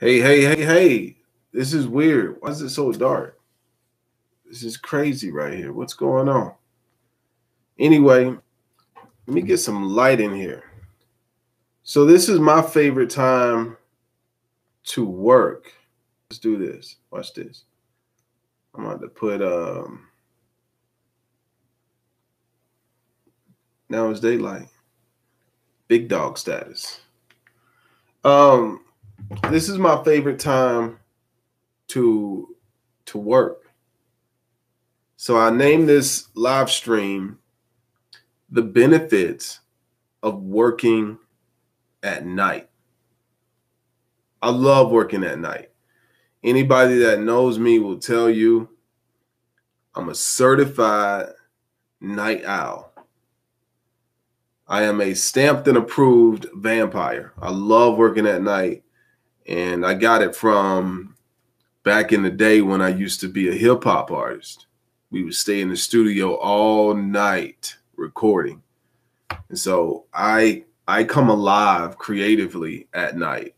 Hey, hey, hey, hey. This is weird. Why is it so dark? This is crazy right here. What's going on? Anyway, let me get some light in here. So, this is my favorite time to work. Let's do this. Watch this. I'm about to put um now it's daylight. Big dog status. Um this is my favorite time to to work. So I named this live stream the benefits of working at night. I love working at night. Anybody that knows me will tell you I'm a certified night owl. I am a stamped and approved vampire. I love working at night and I got it from back in the day when I used to be a hip hop artist. We would stay in the studio all night recording. And so I I come alive creatively at night.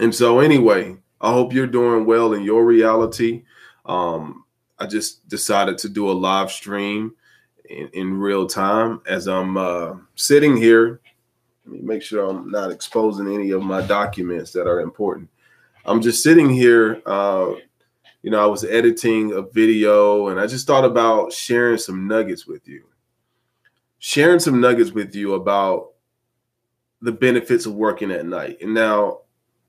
And so anyway, I hope you're doing well in your reality. Um, I just decided to do a live stream in, in real time as I'm uh, sitting here let me make sure I'm not exposing any of my documents that are important. I'm just sitting here. Uh, you know, I was editing a video and I just thought about sharing some nuggets with you. Sharing some nuggets with you about the benefits of working at night. And now,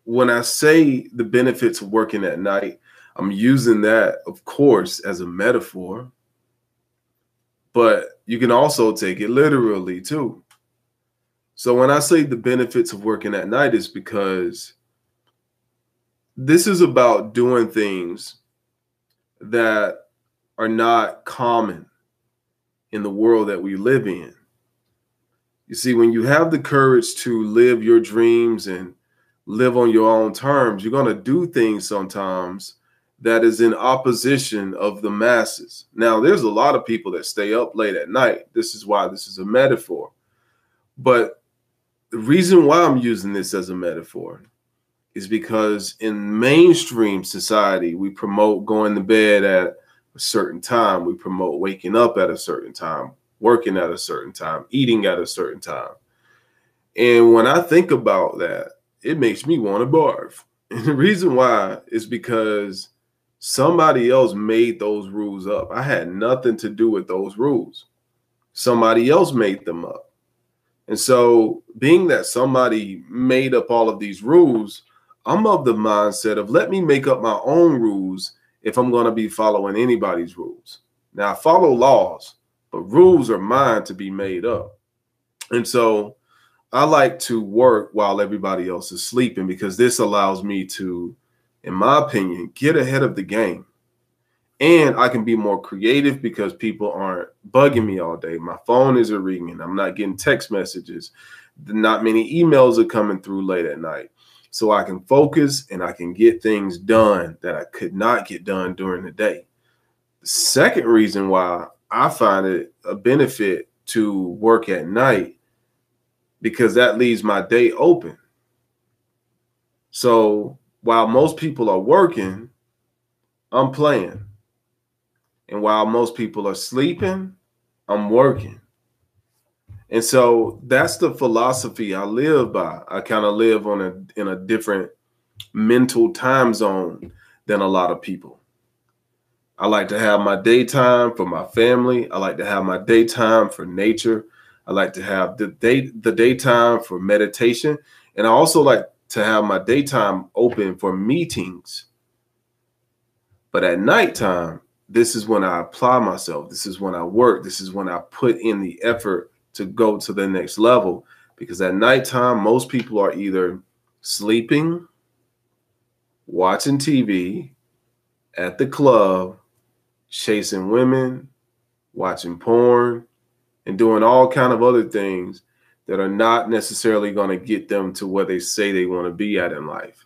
when I say the benefits of working at night, I'm using that, of course, as a metaphor, but you can also take it literally too. So when I say the benefits of working at night is because this is about doing things that are not common in the world that we live in. You see, when you have the courage to live your dreams and live on your own terms, you're going to do things sometimes that is in opposition of the masses. Now, there's a lot of people that stay up late at night. This is why this is a metaphor. But the reason why I'm using this as a metaphor is because in mainstream society, we promote going to bed at a certain time, we promote waking up at a certain time, working at a certain time, eating at a certain time. And when I think about that, it makes me want to barf. And the reason why is because somebody else made those rules up. I had nothing to do with those rules. Somebody else made them up. And so, being that somebody made up all of these rules, I'm of the mindset of let me make up my own rules if I'm going to be following anybody's rules. Now, I follow laws, but rules are mine to be made up. And so, I like to work while everybody else is sleeping because this allows me to, in my opinion, get ahead of the game and I can be more creative because people aren't bugging me all day. My phone isn't ringing. I'm not getting text messages. Not many emails are coming through late at night. So I can focus and I can get things done that I could not get done during the day. The second reason why I find it a benefit to work at night because that leaves my day open. So while most people are working, I'm playing. And while most people are sleeping, I'm working. And so that's the philosophy I live by. I kind of live on a in a different mental time zone than a lot of people. I like to have my daytime for my family. I like to have my daytime for nature. I like to have the day the daytime for meditation. And I also like to have my daytime open for meetings. But at nighttime, this is when I apply myself. This is when I work. This is when I put in the effort to go to the next level. Because at nighttime, most people are either sleeping, watching TV, at the club, chasing women, watching porn, and doing all kind of other things that are not necessarily going to get them to where they say they want to be at in life.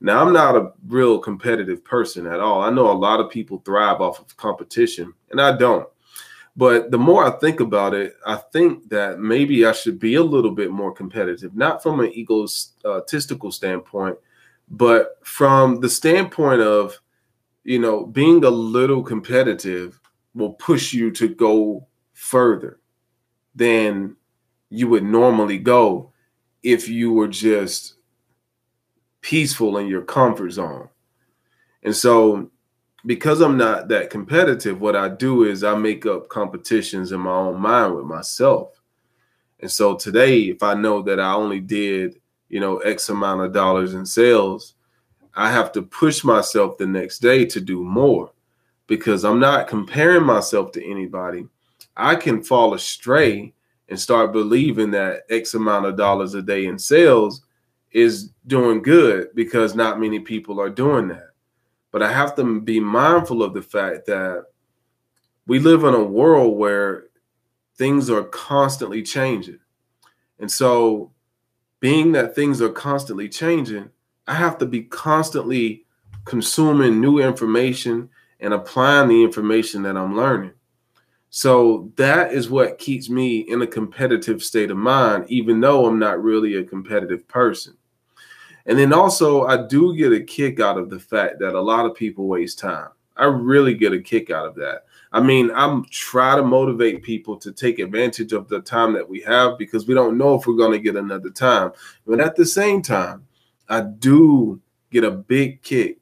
Now, I'm not a real competitive person at all. I know a lot of people thrive off of competition, and I don't. But the more I think about it, I think that maybe I should be a little bit more competitive, not from an egotistical standpoint, But from the standpoint of, you know, being a little competitive will push you to go further than you would normally go if you were just peaceful in your comfort zone. And so, because I'm not that competitive, what I do is I make up competitions in my own mind with myself. And so today, if I know that I only did, you know, X amount of dollars in sales, I have to push myself the next day to do more because I'm not comparing myself to anybody. I can fall astray and start believing that X amount of dollars a day in sales is doing good because not many people are doing that. But I have to be mindful of the fact that we live in a world where things are constantly changing. And so, being that things are constantly changing, I have to be constantly consuming new information and applying the information that I'm learning. So that is what keeps me in a competitive state of mind, even though I'm not really a competitive person. And then also, I do get a kick out of the fact that a lot of people waste time. I really get a kick out of that. I mean, I'm try to motivate people to take advantage of the time that we have because we don't know if we're going to get another time. But at the same time, I do get a big kick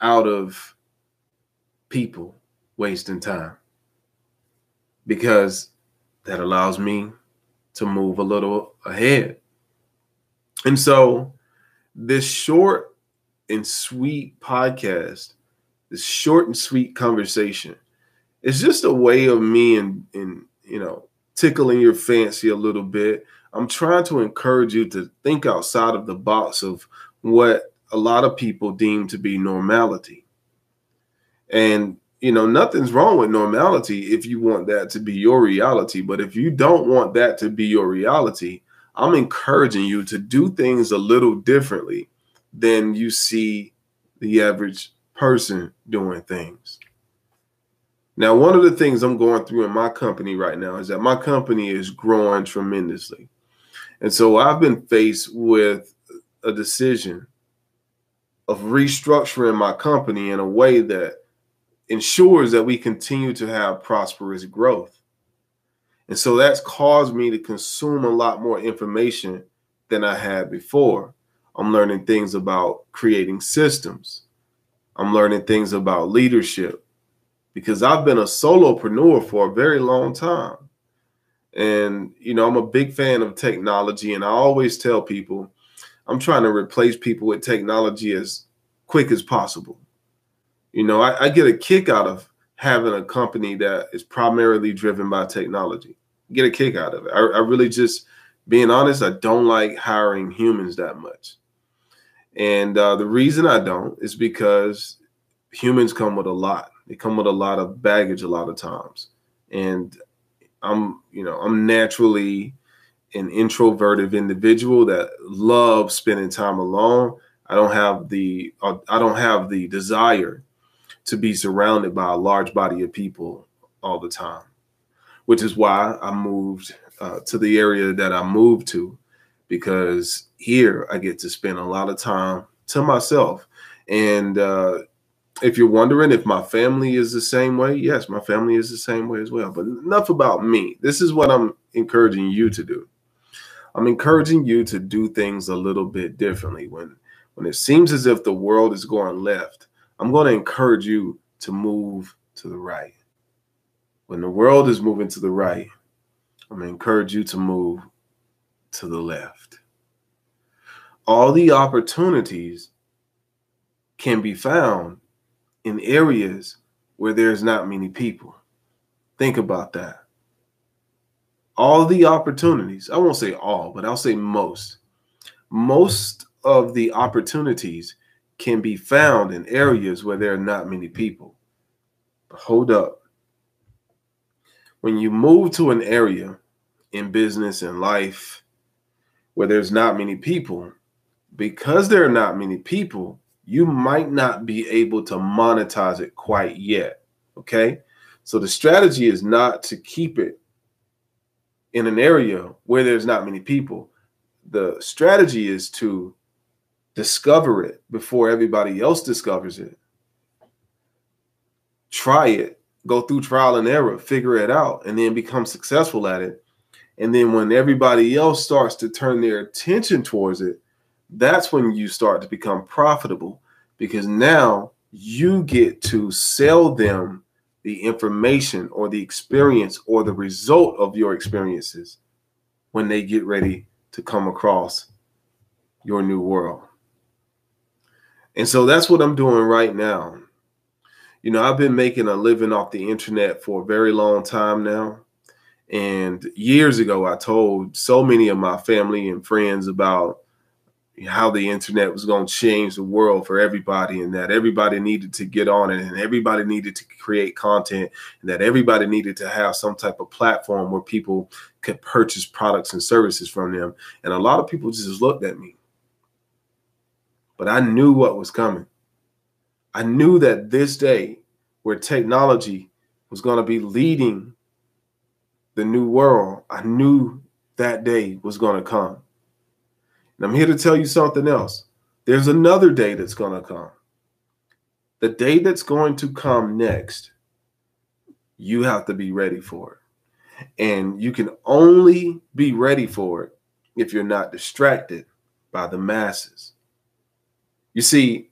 out of people wasting time because that allows me to move a little ahead. And so, this short and sweet podcast, this short and sweet conversation, is just a way of me and, and you know, tickling your fancy a little bit. I'm trying to encourage you to think outside of the box of what a lot of people deem to be normality. And you know, nothing's wrong with normality if you want that to be your reality. But if you don't want that to be your reality, I'm encouraging you to do things a little differently than you see the average person doing things. Now, one of the things I'm going through in my company right now is that my company is growing tremendously. And so I've been faced with a decision of restructuring my company in a way that ensures that we continue to have prosperous growth. And so that's caused me to consume a lot more information than I had before. I'm learning things about creating systems. I'm learning things about leadership because I've been a solopreneur for a very long time. And, you know, I'm a big fan of technology. And I always tell people I'm trying to replace people with technology as quick as possible. You know, I, I get a kick out of having a company that is primarily driven by technology. Get a kick out of it. I, I really just, being honest, I don't like hiring humans that much. And uh, the reason I don't is because humans come with a lot. They come with a lot of baggage a lot of times. And I'm, you know, I'm naturally an introverted individual that loves spending time alone. I don't have the uh, I don't have the desire to be surrounded by a large body of people all the time, which is why I moved uh, to the area that I moved to, because here I get to spend a lot of time to myself. And uh, if you're wondering if my family is the same way, yes, my family is the same way as well. But enough about me. This is what I'm encouraging you to do. I'm encouraging you to do things a little bit differently. When when it seems as if the world is going left, I'm going to encourage you to move to the right. When the world is moving to the right, I'm going to encourage you to move to the left. All the opportunities can be found in areas where there's not many people. Think about that. All the opportunities, I won't say all, but I'll say most. Most of the opportunities can be found in areas where there are not many people. But hold up. When you move to an area in business and life where there's not many people, because there are not many people, you might not be able to monetize it quite yet. Okay. So the strategy is not to keep it in an area where there's not many people. The strategy is to discover it before everybody else discovers it. Try it, go through trial and error, figure it out, and then become successful at it. And then when everybody else starts to turn their attention towards it, that's when you start to become profitable because now you get to sell them the information or the experience or the result of your experiences when they get ready to come across your new world. And so that's what I'm doing right now. You know, I've been making a living off the internet for a very long time now. And years ago, I told so many of my family and friends about how the internet was going to change the world for everybody and that everybody needed to get on it and everybody needed to create content and that everybody needed to have some type of platform where people could purchase products and services from them. And a lot of people just looked at me. But I knew what was coming. I knew that this day where technology was going to be leading the new world, I knew that day was going to come. And I'm here to tell you something else. There's another day that's going to come. The day that's going to come next, you have to be ready for it. And you can only be ready for it if you're not distracted by the masses. You see,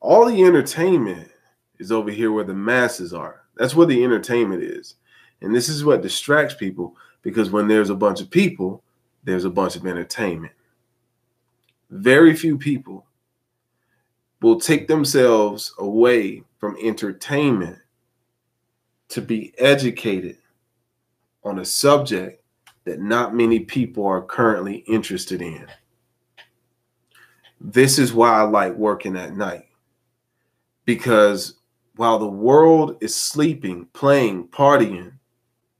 all the entertainment is over here where the masses are. That's where the entertainment is. And this is what distracts people because when there's a bunch of people, there's a bunch of entertainment very few people will take themselves away from entertainment to be educated on a subject that not many people are currently interested in. This is why I like working at night. Because while the world is sleeping, playing, partying,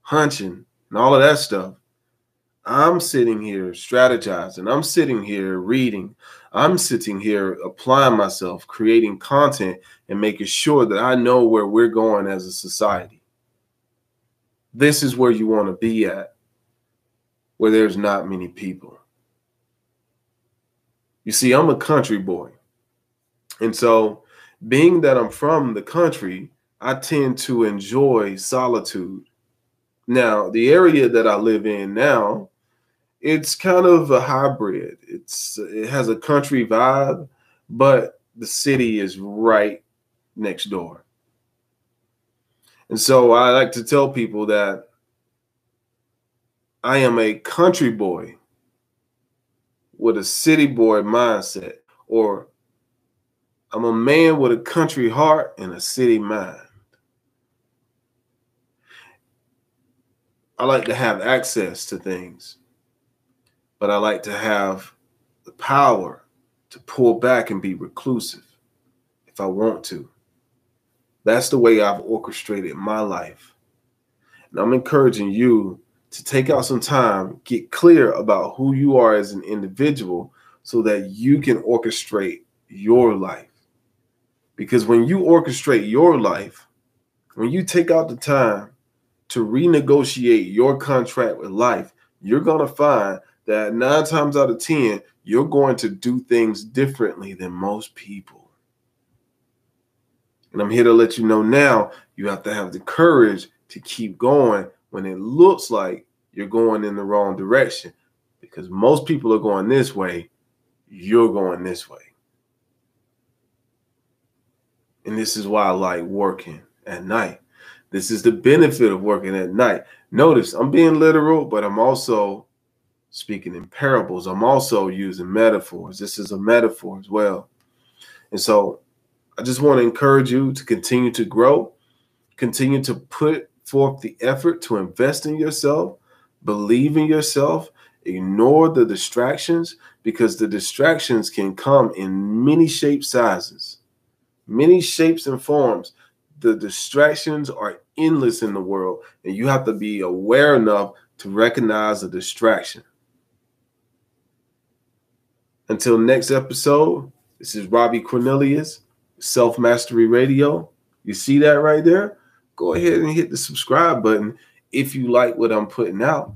hunching, and all of that stuff, I'm sitting here strategizing. I'm sitting here reading. I'm sitting here applying myself, creating content, and making sure that I know where we're going as a society. This is where you want to be at, where there's not many people. You see, I'm a country boy. And so, being that I'm from the country, I tend to enjoy solitude. Now, the area that I live in now, it's kind of a hybrid. It's it has a country vibe, but the city is right next door. And so I like to tell people that I am a country boy with a city boy mindset, or I'm a man with a country heart and a city mind. I like to have access to things but I like to have the power to pull back and be reclusive if I want to. That's the way I've orchestrated my life. And I'm encouraging you to take out some time, get clear about who you are as an individual so that you can orchestrate your life. Because when you orchestrate your life, when you take out the time to renegotiate your contract with life, you're going to find that nine times out of 10, you're going to do things differently than most people. And I'm here to let you know now you have to have the courage to keep going when it looks like you're going in the wrong direction because most people are going this way, you're going this way. And this is why I like working at night. This is the benefit of working at night. Notice I'm being literal, but I'm also speaking in parables. I'm also using metaphors. This is a metaphor as well. And so I just want to encourage you to continue to grow, continue to put forth the effort to invest in yourself, believe in yourself, ignore the distractions because the distractions can come in many shapes, sizes, many shapes and forms. The distractions are endless in the world, and you have to be aware enough to recognize a distraction. Until next episode, this is Robbie Cornelius, Self Mastery Radio. You see that right there? Go ahead and hit the subscribe button if you like what I'm putting out.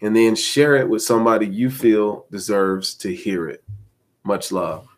And then share it with somebody you feel deserves to hear it. Much love.